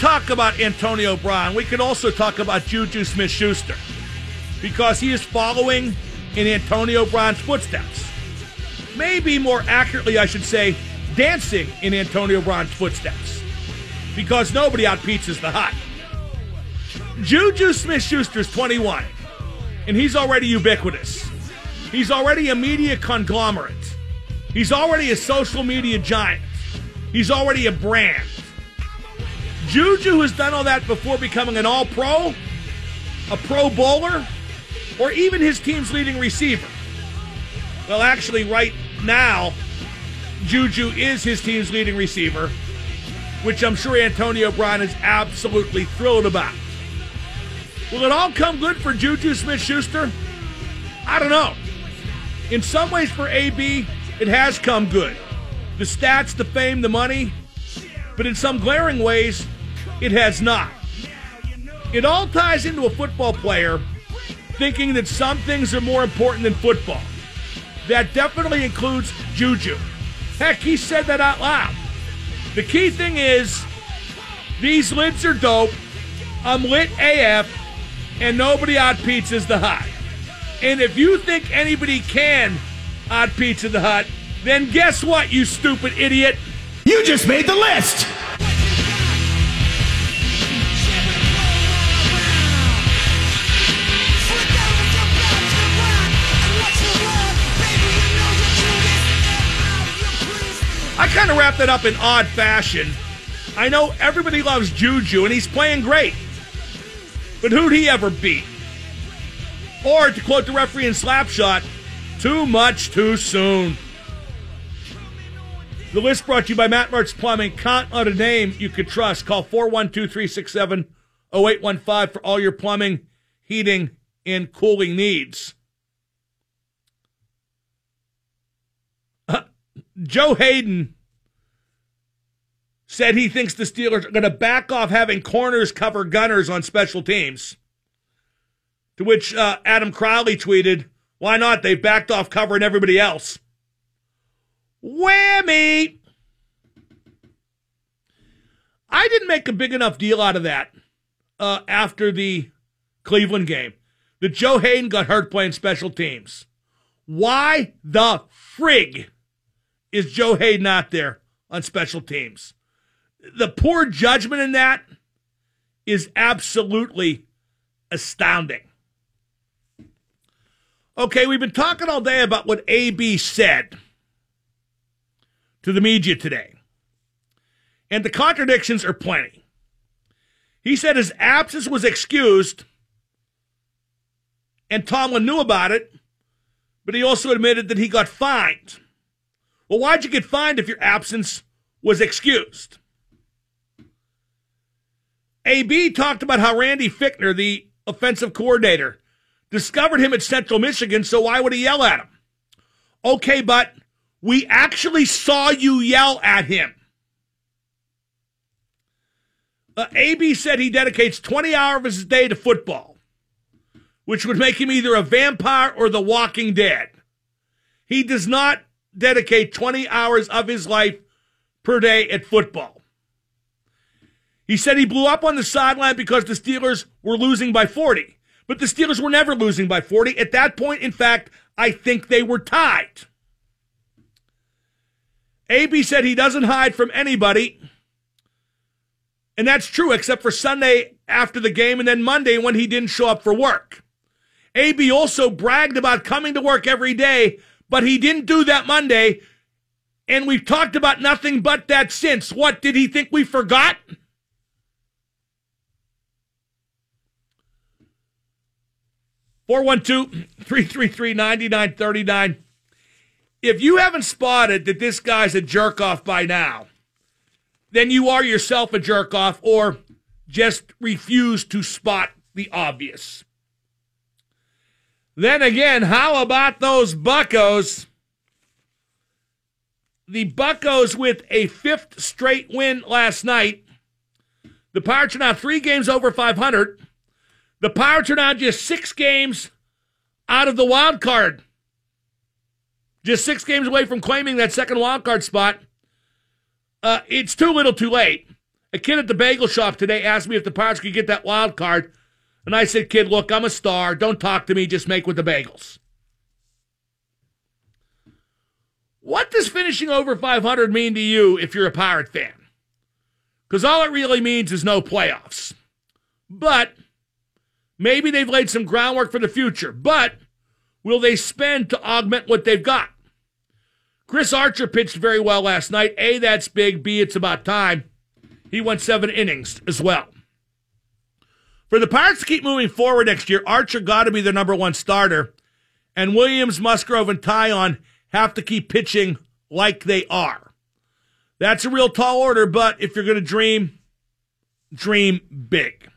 talk about Antonio Brown, we can also talk about Juju Smith Schuster because he is following in Antonio Brown's footsteps. Maybe more accurately, I should say, dancing in Antonio Brown's footsteps because nobody outpizzas the hut. Juju Smith Schuster's 21, and he's already ubiquitous. He's already a media conglomerate. He's already a social media giant. He's already a brand. Juju has done all that before becoming an all pro, a pro bowler, or even his team's leading receiver. Well, actually, right now, Juju is his team's leading receiver, which I'm sure Antonio Brown is absolutely thrilled about. Will it all come good for Juju Smith Schuster? I don't know. In some ways, for AB, it has come good. The stats, the fame, the money, but in some glaring ways, it has not. It all ties into a football player thinking that some things are more important than football. That definitely includes Juju. Heck, he said that out loud. The key thing is these lids are dope. I'm lit AF, and nobody out pizzas the hut. And if you think anybody can out pizza the hut, then guess what, you stupid idiot? You just made the list! I kind of wrap that up in odd fashion. I know everybody loves Juju, and he's playing great. But who'd he ever beat? Or, to quote the referee in Slapshot, too much too soon. The list brought to you by Matt Mertz Plumbing. On a name you could trust. Call 412 367 0815 for all your plumbing, heating, and cooling needs. Joe Haden said he thinks the Steelers are going to back off having corners cover gunners on special teams. To which uh, Adam Crowley tweeted, Why not? They backed off covering everybody else. Whammy! I didn't make a big enough deal out of that uh, after the Cleveland game that Joe Haden got hurt playing special teams. Why the frig? Is Joe Haden not there on special teams. The poor judgment in that is absolutely astounding. Okay, we've been talking all day about what AB said to the media today. And the contradictions are plenty. He said his absence was excused, and Tomlin knew about it, but he also admitted that he got fined. Well, why'd you get fined if your absence was excused? AB talked about how Randy Fichtner, the offensive coordinator, discovered him at Central Michigan, so why would he yell at him? Okay, but we actually saw you yell at him. Uh, AB said he dedicates 20 hours of his day to football, which would make him either a vampire or the walking dead. He does not dedicate 20 hours of his life per day at football. He said he blew up on the sideline because the Steelers were losing by 40. But the Steelers were never losing by 40. At that point, in fact, I think they were tied. AB said he doesn't hide from anybody. And that's true, except for Sunday after the game and then Monday when he didn't show up for work. AB also bragged about coming to work every day but he didn't do that Monday. And we've talked about nothing but that since. What, did he think we forgot? Four one two three three three ninety nine thirty nine. If you haven't spotted that this guy's a jerk off by now, then you are yourself a jerk off or just refuse to spot the obvious. Then again, how about those Buckos? The Buckos with a fifth straight win last night. The Pirates are now three games over 500. The Pirates are now just six games out of the wild card. Just six games away from claiming that second wild card spot. Uh, it's too little too late. A kid at the bagel shop today asked me if the Pirates could get that wild card. And I said, kid, look, I'm a star. Don't talk to me. Just make with the bagels. What does finishing over 500 mean to you if you're a Pirate fan? Because all it really means is no playoffs. But maybe they've laid some groundwork for the future. But will they spend to augment what they've got? Chris Archer pitched very well last night. A, that's big. B, it's about time. He went seven innings as well. For the Pirates to keep moving forward next year, Archer got to be the number one starter, and Williams, Musgrove, and Taillon have to keep pitching like they are. That's a real tall order, but if you're going to dream, dream big.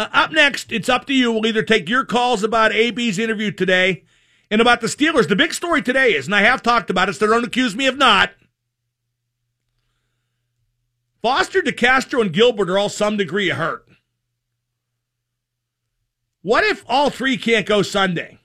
Uh, up next, it's up to you. We'll either take your calls about AB's interview today and about the Steelers. The big story today is, and I have talked about it, so don't accuse me of not. Foster, DeCastro, and Gilbert are all some degree hurt. What if all three can't go Sunday?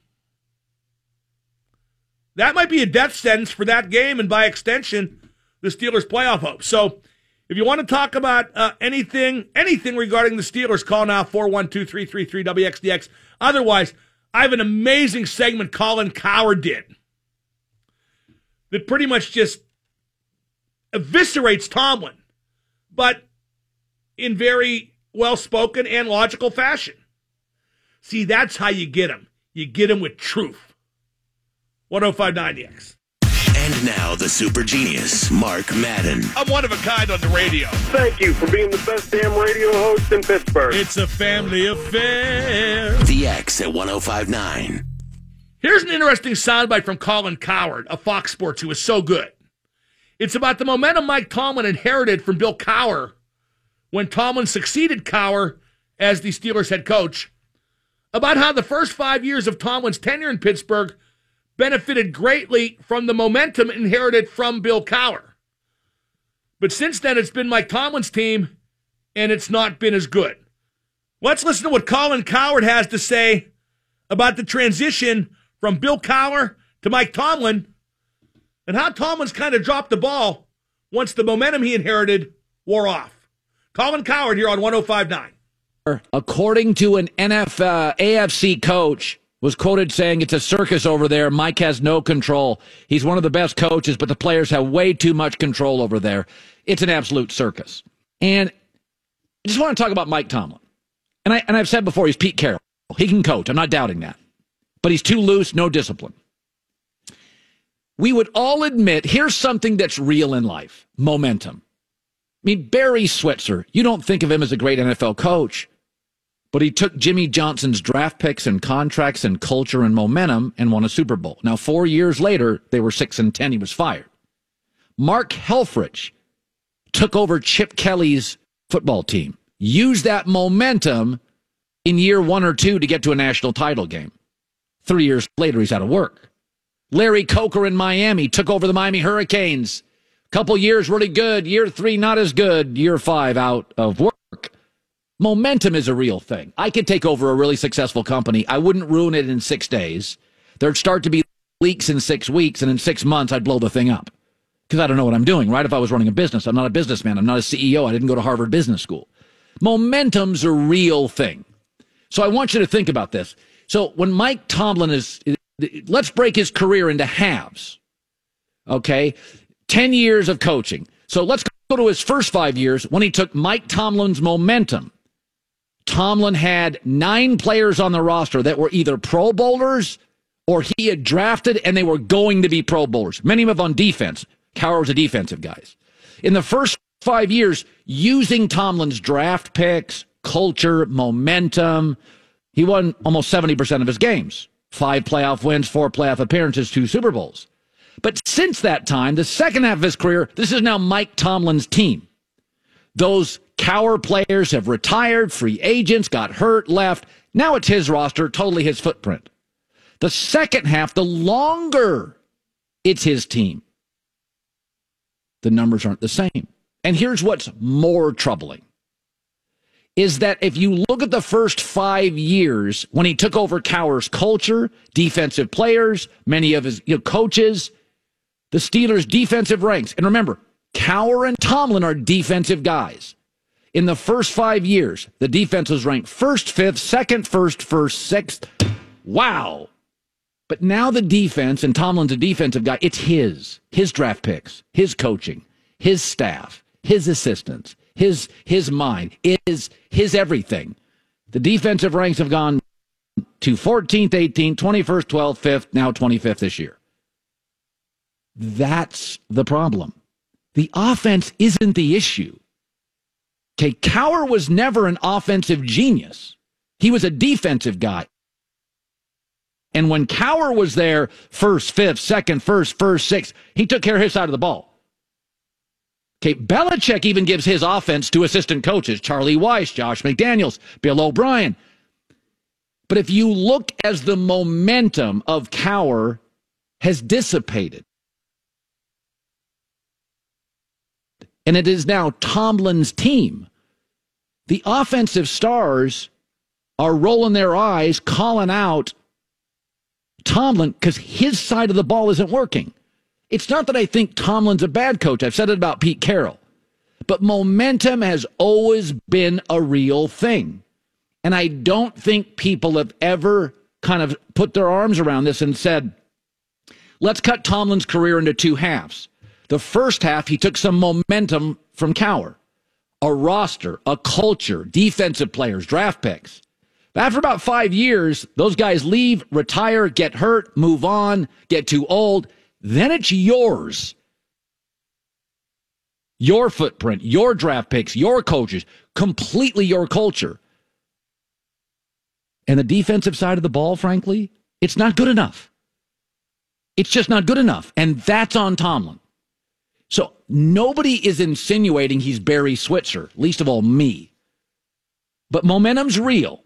That might be a death sentence for that game and by extension, the Steelers' playoff hopes. So if you want to talk about uh, anything, anything regarding the Steelers, call now 412 333 WXDX. Otherwise, I have an amazing segment Colin Cowherd did that pretty much just eviscerates Tomlin, but in very well spoken and logical fashion. See, that's how you get them. You get them with truth. 1059 X. And now the super genius, Mark Madden. I'm one of a kind on the radio. Thank you for being the best damn radio host in Pittsburgh. It's a family affair. The X at 1059. Here's an interesting soundbite from Colin Cowherd of Fox Sports, who was so good. It's about the momentum Mike Tomlin inherited from Bill Cowher when Tomlin succeeded Cowher as the Steelers head coach. About how the first five years of Tomlin's tenure in Pittsburgh benefited greatly from the momentum inherited from Bill Cowher. But since then, it's been Mike Tomlin's team, and it's not been as good. Let's listen to what Colin Cowherd has to say about the transition from Bill Cowher to Mike Tomlin and how Tomlin's kind of dropped the ball once the momentum he inherited wore off. Colin Cowherd here on 1059. According to an NF, uh, AFC coach, was quoted saying it's a circus over there. Mike has no control. He's one of the best coaches, but the players have way too much control over there. It's an absolute circus. And I just want to talk about Mike Tomlin. And I and I've said before, he's Pete Carroll. He can coach. I'm not doubting that. But he's too loose, no discipline. We would all admit here's something that's real in life momentum. I mean, Barry Switzer, you don't think of him as a great NFL coach, but he took Jimmy Johnson's draft picks and contracts and culture and momentum and won a Super Bowl. Now, four years later, they were six and 10. He was fired. Mark Helfrich took over Chip Kelly's football team, used that momentum in year one or two to get to a national title game. Three years later, he's out of work. Larry Coker in Miami took over the Miami Hurricanes. Couple years really good. Year three, not as good. Year five, out of work. Momentum is a real thing. I could take over a really successful company. I wouldn't ruin it in six days. There'd start to be leaks in six weeks, and in six months, I'd blow the thing up. Because I don't know what I'm doing, right? If I was running a business, I'm not a businessman. I'm not a CEO. I didn't go to Harvard Business School. Momentum's a real thing. So I want you to think about this. So when Mike Tomlin is, let's break his career into halves. Okay. 10 years of coaching. So let's go to his first five years when he took Mike Tomlin's momentum Tomlin had nine players on the roster that were either Pro Bowlers or he had drafted and they were going to be Pro Bowlers. Many of them on defense. Cowher was a defensive guys. In the first five years, using Tomlin's draft picks, culture, momentum, he won almost 70% of his games. Five playoff wins, four playoff appearances, two Super Bowls. But since that time, the second half of his career, this is now Mike Tomlin's team. Those Cowher players have retired, free agents got hurt, left. Now it's his roster, totally his footprint. The second half, the longer it's his team, the numbers aren't the same. And here's what's more troubling is that if you look at the first five years when he took over Cowher's culture, defensive players, many of his you know, coaches, the Steelers' defensive ranks, and remember, Cowher and Tomlin are defensive guys. In the first five years, the defense was ranked first, fifth, second, first, first, sixth. Wow. But now the defense, and Tomlin's a defensive guy, it's his, his draft picks, his coaching, his staff, his assistants, his his mind, is his everything. The defensive ranks have gone to 14th, 18th, 21st, 12th, 5th, now 25th this year. That's the problem. The offense isn't the issue. Okay, Cowher was never an offensive genius. He was a defensive guy. And when Cowher was there, first, fifth, second, first, first, sixth, he took care of his side of the ball. Okay, Belichick even gives his offense to assistant coaches, Charlie Weis, Josh McDaniels, Bill O'Brien. But if you look as the momentum of Cowher has dissipated, and it is now Tomlin's team, the offensive stars are rolling their eyes, calling out Tomlin because his side of the ball isn't working. It's not that I think Tomlin's a bad coach. I've said it about Pete Carroll. But momentum has always been a real thing. And I don't think people have ever kind of put their arms around this and said, let's cut Tomlin's career into two halves. The first half, he took some momentum from Cowher, a roster, a culture, defensive players, draft picks. After about five years, those guys leave, retire, get hurt, move on, get too old. Then it's yours. Your footprint, your draft picks, your coaches, completely your culture. And the defensive side of the ball, frankly, it's not good enough. It's just not good enough. And that's on Tomlin. So nobody is insinuating he's Barry Switzer, least of all me. But momentum's real.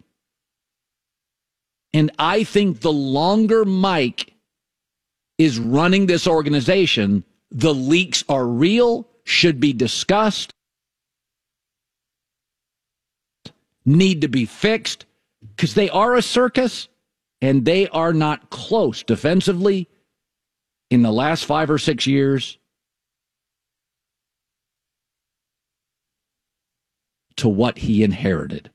And I think the longer Mike is running this organization, the leaks are real, should be discussed, need to be fixed, because they are a circus and they are not close defensively in the last five or six years to what he inherited.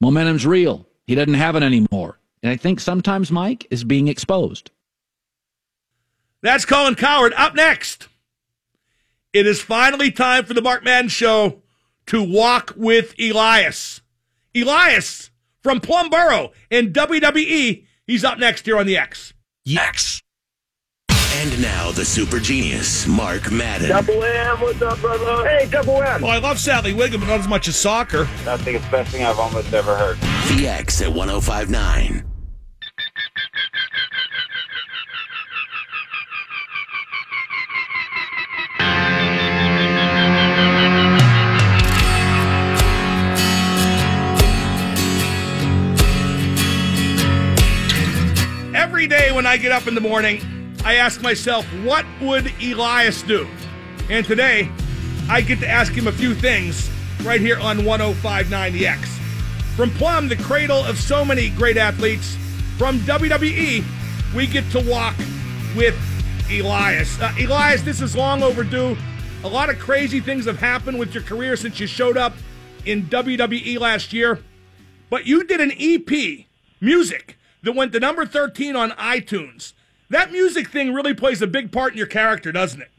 Momentum's real. He doesn't have it anymore. And I think sometimes Mike is being exposed. That's Colin Cowherd. Up next, it is finally time for the Mark Madden Show to walk with Elias. Elias from Plumboro in WWE. He's up next here on the X. X. And now the super genius, Mark Madden. Double M, what's up, brother? Hey, Double M. Well, I love Sally Wiggum, but not as much as soccer. I think it's the best thing I've almost ever heard. The X at 1059. Every day when I get up in the morning, I ask myself, what would Elias do? And today, I get to ask him a few things right here on 1059 The X. From Plum, the cradle of so many great athletes, from WWE, we get to walk with Elias. Uh, Elias, this is long overdue. A lot of crazy things have happened with your career since you showed up in WWE last year. But you did an EP, music, that went to number 13 on iTunes. That music thing really plays a big part in your character, doesn't it?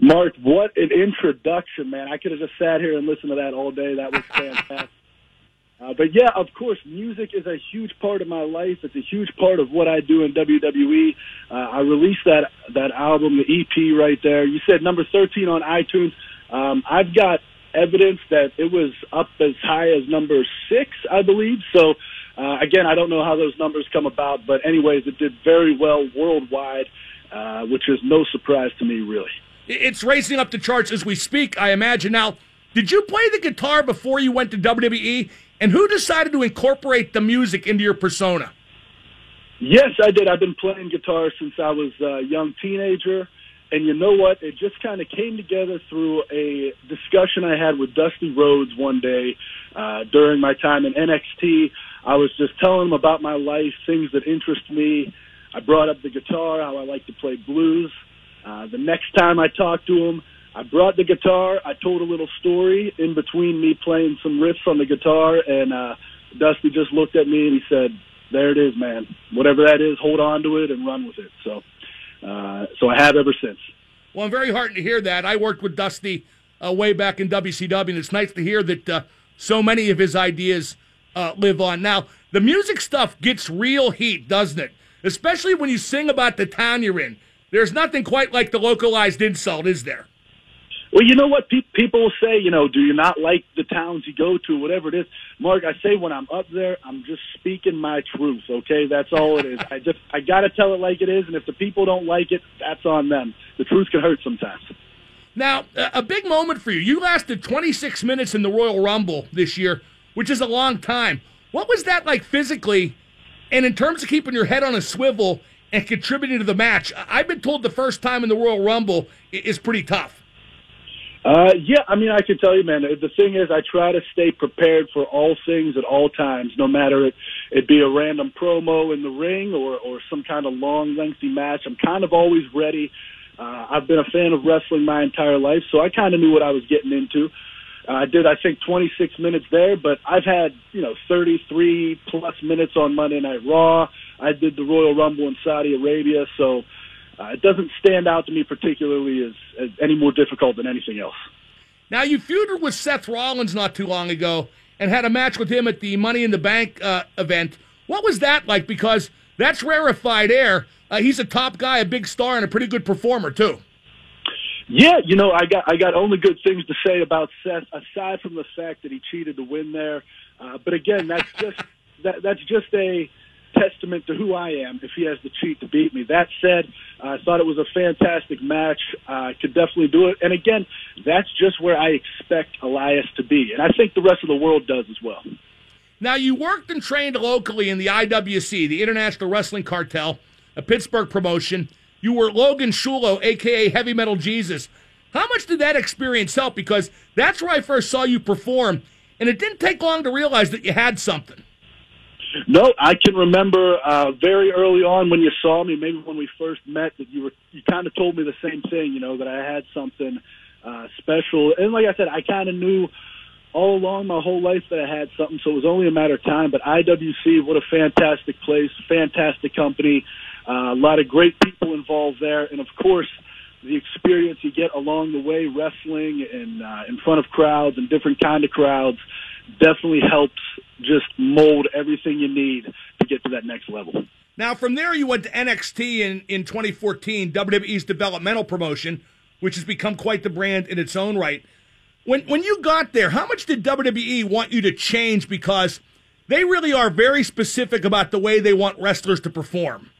Mark, what an introduction, man. I could have just sat here and listened to that all day. That was fantastic. uh, but yeah, of course, music is a huge part of my life. It's a huge part of what I do in WWE. Uh, I released that that album, the EP, right there. You said number thirteen on iTunes. Um, I've got evidence that it was up as high as number six, I believe. So uh, again, I don't know how those numbers come about, but anyways, it did very well worldwide, uh, which is no surprise to me, really. It's racing up the charts as we speak, I imagine. Now, did you play the guitar before you went to WWE? And who decided to incorporate the music into your persona? Yes, I did. I've been playing guitar since I was a young teenager. And you know what? It just kind of came together through a discussion I had with Dusty Rhodes one day uh, during my time in NXT. I was just telling him about my life, things that interest me. I brought up the guitar, how I like to play blues. Uh, the next time I talked to him, I brought the guitar. I told a little story in between me playing some riffs on the guitar, and uh, Dusty just looked at me and he said, "There it is, man. Whatever that is, hold on to it and run with it." So, uh, so I have ever since. Well, I'm very heartened to hear that. I worked with Dusty uh, way back in WCW, and it's nice to hear that uh, so many of his ideas uh, live on. Now, the music stuff gets real heat, doesn't it? Especially when you sing about the town you're in. There's nothing quite like the localized insult, is there? Well, you know what? Pe- people say, you know, do you not like the towns you go to, whatever it is. Mark, I say when I'm up there, I'm just speaking my truth. Okay, that's all it is. I just I got to tell it like it is, and if the people don't like it, that's on them. The truth can hurt sometimes. Now, a big moment for you. You lasted 26 minutes in the Royal Rumble this year, which is a long time. What was that like physically? And in terms of keeping your head on a swivel and contributing to the match, I've been told the first time in the Royal Rumble is pretty tough. Uh, yeah, I mean, I can tell you, man. The thing is, I try to stay prepared for all things at all times, no matter it it be a random promo in the ring or or some kind of long, lengthy match. I'm kind of always ready. Uh, I've been a fan of wrestling my entire life, so I kind of knew what I was getting into. Uh, I did, I think, 26 minutes there, but I've had you know 33 plus minutes on Monday Night Raw. I did the Royal Rumble in Saudi Arabia, so uh, it doesn't stand out to me particularly as, as any more difficult than anything else. Now, you feuded with Seth Rollins not too long ago and had a match with him at the Money in the Bank uh, event. What was that like? Because that's rarefied air. Uh, he's a top guy, a big star, and a pretty good performer too. Yeah, you know, I got I got only good things to say about Seth, aside from the fact that he cheated to win there. Uh, but again, that's just that that's just a testament to who I am if he has the cheat to beat me. That said, I thought it was a fantastic match. I uh, could definitely do it. And again, that's just where I expect Elias to be. And I think the rest of the world does as well. Now, you worked and trained locally in the IWC, the International Wrestling Cartel, a Pittsburgh promotion. You were Logan Shulo, a.k.a. Heavy Metal Jesus. How much did that experience help? Because that's where I first saw you perform, and it didn't take long to realize that you had something. No, I can remember uh, very early on when you saw me, maybe when we first met, that you were you kind of told me the same thing, you know, that I had something uh, special. And like I said, I kind of knew all along my whole life that I had something, so it was only a matter of time. But IWC, what a fantastic place, fantastic company, uh, a lot of great people involved there, and of course the experience you get along the way wrestling and uh, in front of crowds and different kind of crowds definitely helps just mold everything you need to get to that next level. Now, from there, you went to NXT in, in 2014, WWE's developmental promotion, which has become quite the brand in its own right. When when you got there, how much did WWE want you to change because they really are very specific about the way they want wrestlers to perform?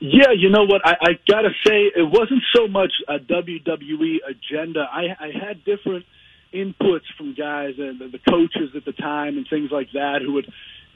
Yeah, you know what? I, I got to say, it wasn't so much a WWE agenda. I, I had different – inputs from guys and the, the coaches at the time and things like that who would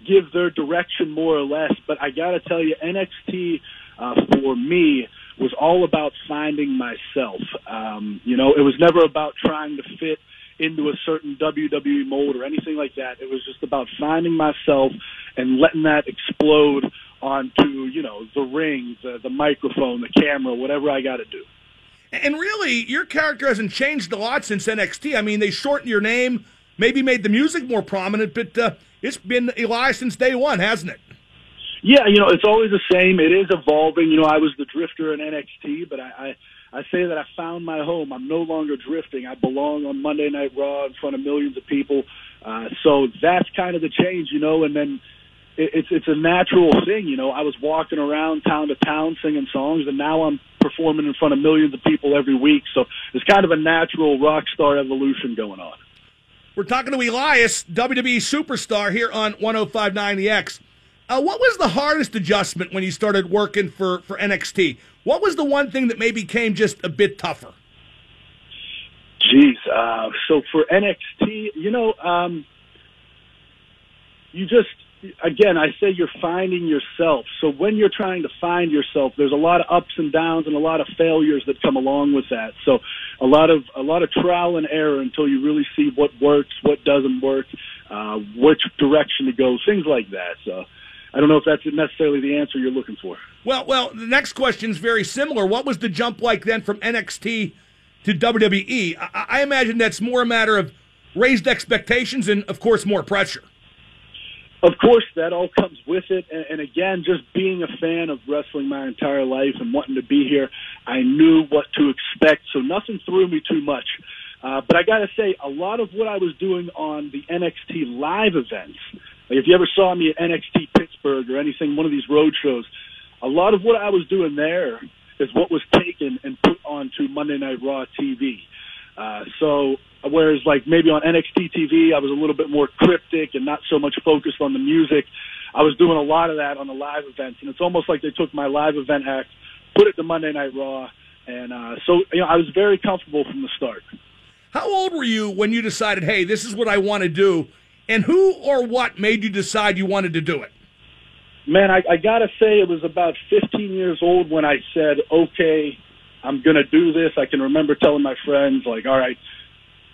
give their direction more or less. But I got to tell you, NXT uh, for me was all about finding myself. Um, you know, it was never about trying to fit into a certain WWE mold or anything like that. It was just about finding myself and letting that explode onto, you know, the ring, the, the microphone, the camera, whatever I got to do. And really, your character hasn't changed a lot since NXT. I mean, they shortened your name, maybe made the music more prominent, but uh, it's been Elias since day one, hasn't it? Yeah, you know, it's always the same. It is evolving. You know, I was the drifter in NXT, but I, I, I say that I found my home. I'm no longer drifting. I belong on Monday Night Raw in front of millions of people. Uh, so that's kind of the change, you know, and then it's it's a natural thing, you know. I was walking around town to town singing songs, and now I'm performing in front of millions of people every week. So it's kind of a natural rock star evolution going on. We're talking to Elias, WWE superstar here on 105.9 The X. Uh, what was the hardest adjustment when you started working for, for NXT? What was the one thing that maybe came just a bit tougher? Jeez. Uh, so for NXT, you know, um, you just again, I say you're finding yourself. So when you're trying to find yourself, there's a lot of ups and downs and a lot of failures that come along with that. So a lot of a lot of trial and error until you really see what works, what doesn't work, uh, which direction to go, things like that. So I don't know if that's necessarily the answer you're looking for. Well, well, the next question is very similar. What was the jump like then from NXT to WWE. I, I imagine that's more a matter of raised expectations and, of course, more pressure. Of course, that all comes with it. And, and again, just being a fan of wrestling my entire life and wanting to be here, I knew what to expect. So nothing threw me too much. Uh, but I got to say, a lot of what I was doing on the NXT live events, like if you ever saw me at NXT Pittsburgh or anything, one of these road shows, a lot of what I was doing there is what was taken and put onto Monday Night Raw TV. Uh, so whereas like maybe on NXT TV, I was a little bit more cryptic and not so much focused on the music. I was doing a lot of that on the live events, and it's almost like they took my live event act, put it to Monday Night Raw, and uh, so you know I was very comfortable from the start. How old were you when you decided, hey, this is what I want to do? And who or what made you decide you wanted to do it? Man, I, I got to say it was about 15 years old when I said, okay, I'm going to do this. I can remember telling my friends, like, all right,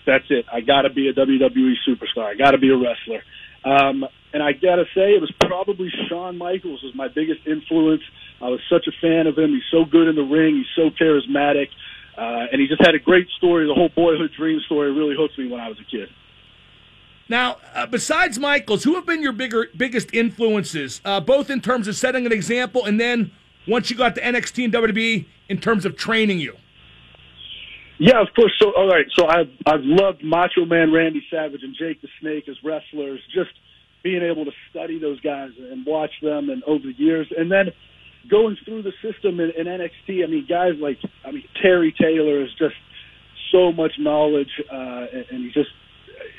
that's it. I got to be a WWE superstar. I got to be a wrestler. Um, and I got to say, it was probably Shawn Michaels was my biggest influence. I was such a fan of him. He's so good in the ring. He's so charismatic. Uh, and he just had a great story. The whole boyhood dream story really hooked me when I was a kid. Now, uh, besides Michaels, who have been your bigger, biggest influences, uh, both in terms of setting an example and then once you got to NXT and WWE in terms of training you? Yeah, of course. So, all right. So, I've I've loved Macho Man Randy Savage and Jake the Snake as wrestlers. Just being able to study those guys and watch them, and over the years, and then going through the system in, in NXT. I mean, guys like I mean Terry Taylor is just so much knowledge, uh, and, and he's just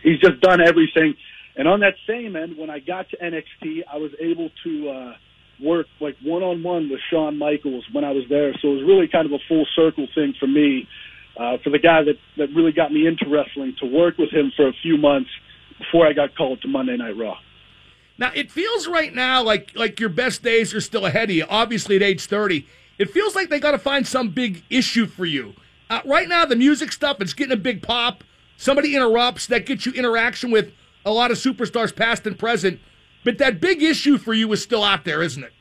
he's just done everything. And on that same end, when I got to NXT, I was able to uh, work like one on one with Shawn Michaels when I was there. So it was really kind of a full circle thing for me uh, for the guy that that really got me into wrestling to work with him for a few months before I got called to Monday Night Raw. Now it feels right now like like your best days are still ahead of you. Obviously, at age thirty, it feels like they got to find some big issue for you. Uh, right now, the music stuff it's getting a big pop. Somebody interrupts that gets you interaction with a lot of superstars, past and present. But that big issue for you is still out there, isn't it?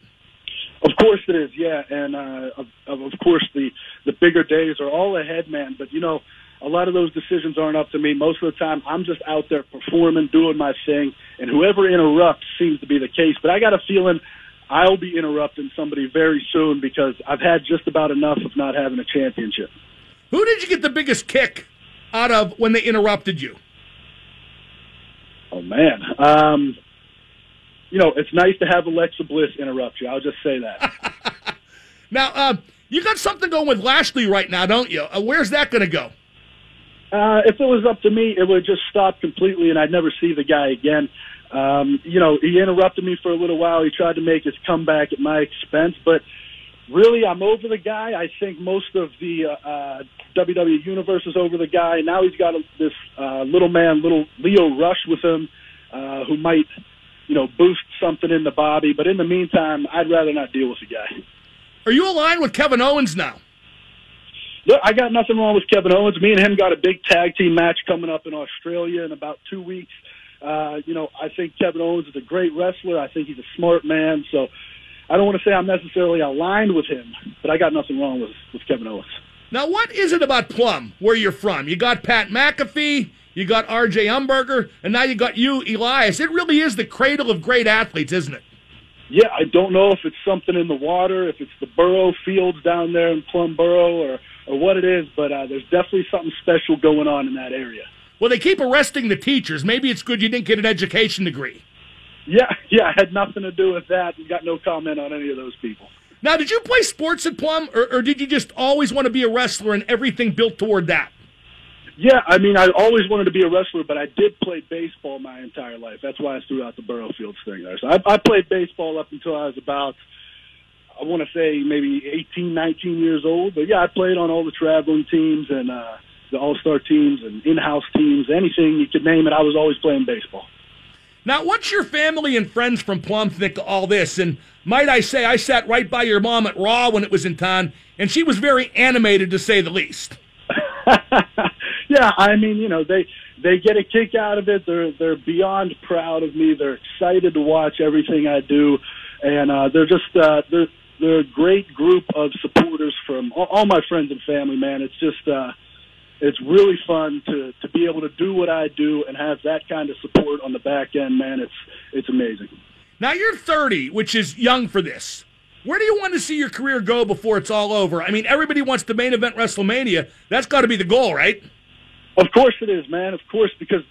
Of course it is, yeah, and uh, of, of course the the bigger days are all ahead, man. But you know, a lot of those decisions aren't up to me. Most of the time, I'm just out there performing, doing my thing, and whoever interrupts seems to be the case. But I got a feeling I'll be interrupting somebody very soon because I've had just about enough of not having a championship. Who did you get the biggest kick out of when they interrupted you? Oh man, um, you know, it's nice to have Alexa Bliss interrupt you. I'll just say that. now, uh, you got something going with Lashley right now, don't you? Uh, where's that going to go? Uh, if it was up to me, it would just stop completely, and I'd never see the guy again. Um, you know, he interrupted me for a little while. He tried to make his comeback at my expense, but really, I'm over the guy. I think most of the uh, uh, WWE universe is over the guy. Now he's got a, this uh, little man, little Lio Rush with him, uh, who might you know, boost something in the Bobby. But in the meantime, I'd rather not deal with the guy. Are you aligned with Kevin Owens now? Look, I got nothing wrong with Kevin Owens. Me and him got a big tag team match coming up in Australia in about two weeks. Uh, you know, I think Kevin Owens is a great wrestler. I think he's a smart man. So I don't want to say I'm necessarily aligned with him, but I got nothing wrong with, with Kevin Owens. Now, what is it about Plum, where you're from? You got Pat McAfee, you got R.J. Umberger, and now you got you, Elias. It really is the cradle of great athletes, isn't it? Yeah, I don't know if it's something in the water, if it's the Burrow fields down there in Plum Borough, or or what it is, but uh, there's definitely something special going on in that area. Well, they keep arresting the teachers. Maybe it's good you didn't get an education degree. Yeah, yeah, I had nothing to do with that. You got no comment on any of those people. Now, did you play sports at Plum, or, or did you just always want to be a wrestler and everything built toward that? Yeah, I mean, I always wanted to be a wrestler, but I did play baseball my entire life. That's why I threw out the Burrowfields thing there. So I, I played baseball up until I was about, I want to say maybe 18, 19 years old. But yeah, I played on all the traveling teams and uh, the all-star teams and in-house teams, anything you could name it. I was always playing baseball. Now, what's your family and friends from Plum think of all this? And might I say, I sat right by your mom at Raw when it was in town, and she was very animated to say the least. yeah, I mean, you know, they they get a kick out of it. They're they're beyond proud of me. They're excited to watch everything I do, and uh, they're just uh, they're they're a great group of supporters from all, all my friends and family. Man, it's just uh, it's really fun to to be able to do what I do and have that kind of support on the back end. Man, it's it's amazing. Now you're 30, which is young for this. Where do you want to see your career go before it's all over? I mean, everybody wants the main event WrestleMania. That's got to be the goal, right? Of course it is, man. Of course, because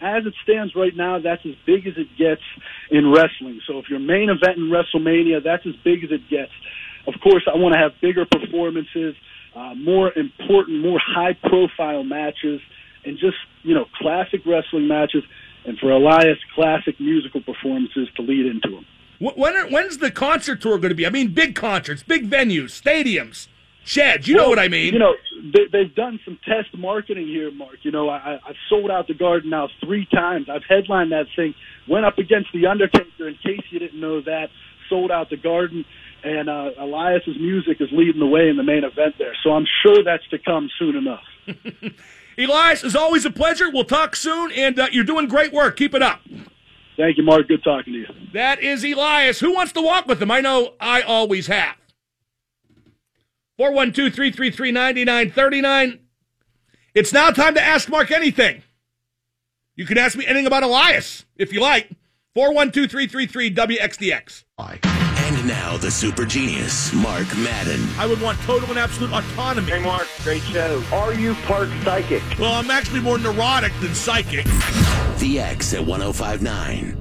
as it stands right now, that's as big as it gets in wrestling. So if your main event in WrestleMania, that's as big as it gets. Of course, I want to have bigger performances, uh, more important, more high-profile matches, and just you know classic wrestling matches. And for Elias, classic musical performances to lead into them. When are, when's the concert tour going to be? I mean, big concerts, big venues, stadiums. Sheds, you well, know what I mean. You know, they, have done some test marketing here, Mark. You know, I, I've sold out the Garden now three times. I've headlined that thing. Went up against the Undertaker. In case you didn't know that, sold out the Garden, and uh, Elias's music is leading the way in the main event there. So I'm sure that's to come soon enough. Elias, is always a pleasure. We'll talk soon, and uh, you're doing great work. Keep it up. Thank you, Mark. Good talking to you. That is Elias. Who wants to walk with him? I know I always have. 412 333 9939. It's now time to ask Mark anything. You can ask me anything about Elias if you like. 412 333 WXDX. And now the super genius, Mark Madden. I would want total and absolute autonomy. Hey, Mark, great show. Are you part psychic? Well, I'm actually more neurotic than psychic. The X at 1059.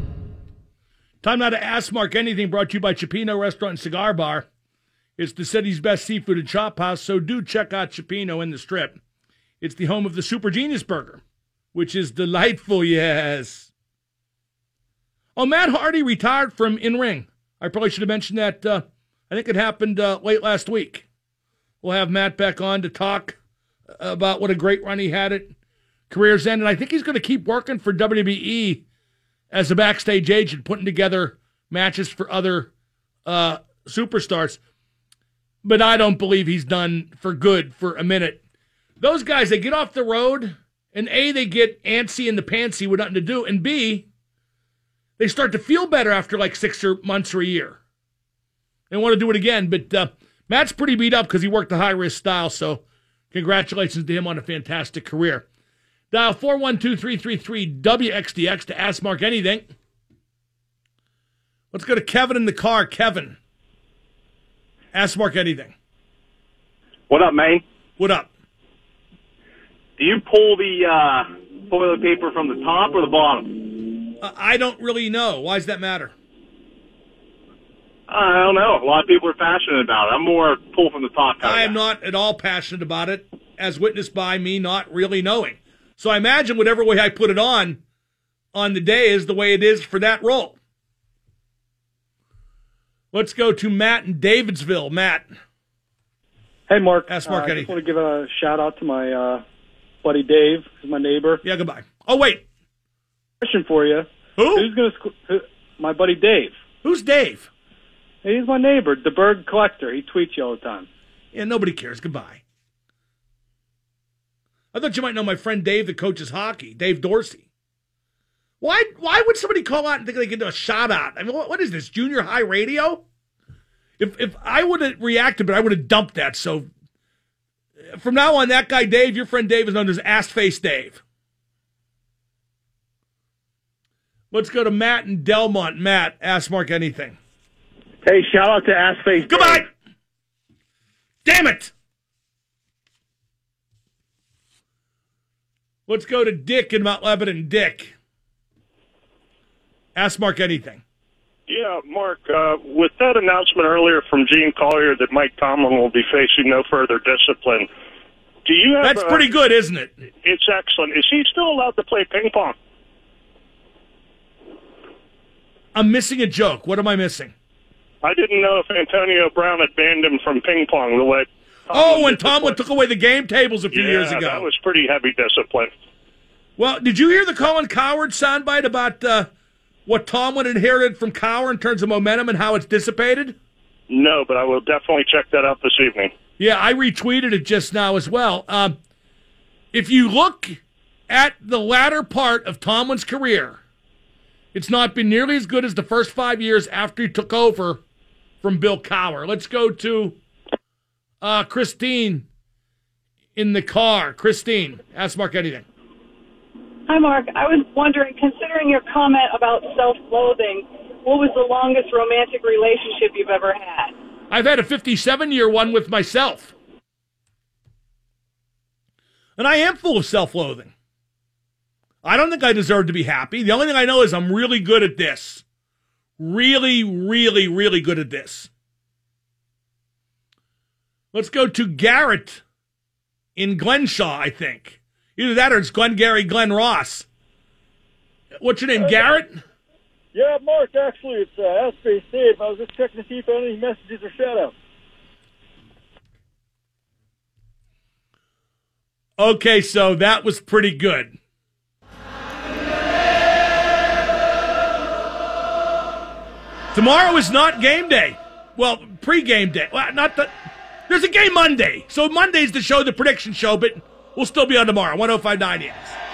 Time now to ask Mark anything brought to you by Cioppino Restaurant and Cigar Bar. It's the city's best seafood and chop house, so do check out Cioppino in the strip. It's the home of the Super Genius Burger, which is delightful, yes. Oh, Matt Hardy retired from in ring. I probably should have mentioned that. Uh, I think it happened uh, late last week. We'll have Matt back on to talk about what a great run he had at career's end. And I think he's going to keep working for WWE as a backstage agent, putting together matches for other uh, superstars but I don't believe he's done for good for a minute. Those guys, they get off the road, and A, they get antsy in the pantsy with nothing to do, and B, they start to feel better after like six or months or a year. They want to do it again, but uh, Matt's pretty beat up because he worked the high risk style, so congratulations to him on a fantastic career. Dial 412 333 WXDX to ask Mark anything. Let's go to Kevin in the car. Kevin. Ask Mark anything. What up, man? What up? Do you pull the uh, toilet paper from the top or the bottom? Uh, I don't really know. Why does that matter? I don't know. A lot of people are passionate about it. I'm more pull from the top. I am not at all passionate about it, as witnessed by me not really knowing. So I imagine whatever way I put it on on the day is the way it is for that role. Let's go to Matt in Davidsville. Matt. Hey, Mark. Ask Mark uh, I just want to give a shout out to my uh, buddy Dave, who's my neighbor. Yeah, goodbye. Oh, wait. Question for you. Who? Who's going to? My buddy Dave. Who's Dave? He's my neighbor, the bird collector. He tweets you all the time. Yeah, nobody cares. Goodbye. I thought you might know my friend Dave that coaches hockey, Dave Dorsey. Why why would somebody call out and think they can do a shout out? I mean, what, what is this, junior high radio? If if I would have reacted, but I would have dumped that. So from now on, that guy Dave, your friend Dave, is known as Ass Face Dave. Let's go to Matt in Delmont. Matt, ask Mark anything. Hey, shout out to Ass Face. Goodbye. Dave. Damn it. Let's go to Dick in Mount Lebanon. Dick. Ask Mark anything. Yeah, Mark, uh, with that announcement earlier from Gene Collier that Mike Tomlin will be facing no further discipline, do you have. That's a, pretty good, isn't it? It's excellent. Is he still allowed to play ping pong? I'm missing a joke. What am I missing? I didn't know if Antonio Brown had banned him from ping pong the way. oh, when Tomlin took away the game tables a few yeah, years ago. that was pretty heavy discipline. Well, did you hear the Colin Cowherd soundbite about uh, what Tomlin inherited from Cowher in terms of momentum and how it's dissipated? No, but I will definitely check that out this evening. Yeah, I retweeted it just now as well. Um, if you look at the latter part of Tomlin's career, it's not been nearly as good as the first five years after he took over from Bill Cowher. Let's go to uh, Christine in the car. Christine, ask Mark anything. Hi, Mark. I was wondering, considering your comment about self-loathing, what was the longest romantic relationship you've ever had? I've had a 57 year one with myself. And I am full of self loathing. I don't think I deserve to be happy. The only thing I know is I'm really good at this. Really, really, really good at this. Let's go to Garrett in Glenshaw, I think. Either that or it's Glenn Gary, Glen Ross. What's your name, Garrett? Yeah, Mark, actually, it's uh, Dave. I was just checking to see if any messages or shout outs. Okay, so that was pretty good. Tomorrow is not game day. Well, pre-game day. Well, not the. There's a game Monday, so Monday's the show, the prediction show, but we'll still be on tomorrow. 105.9 Yes.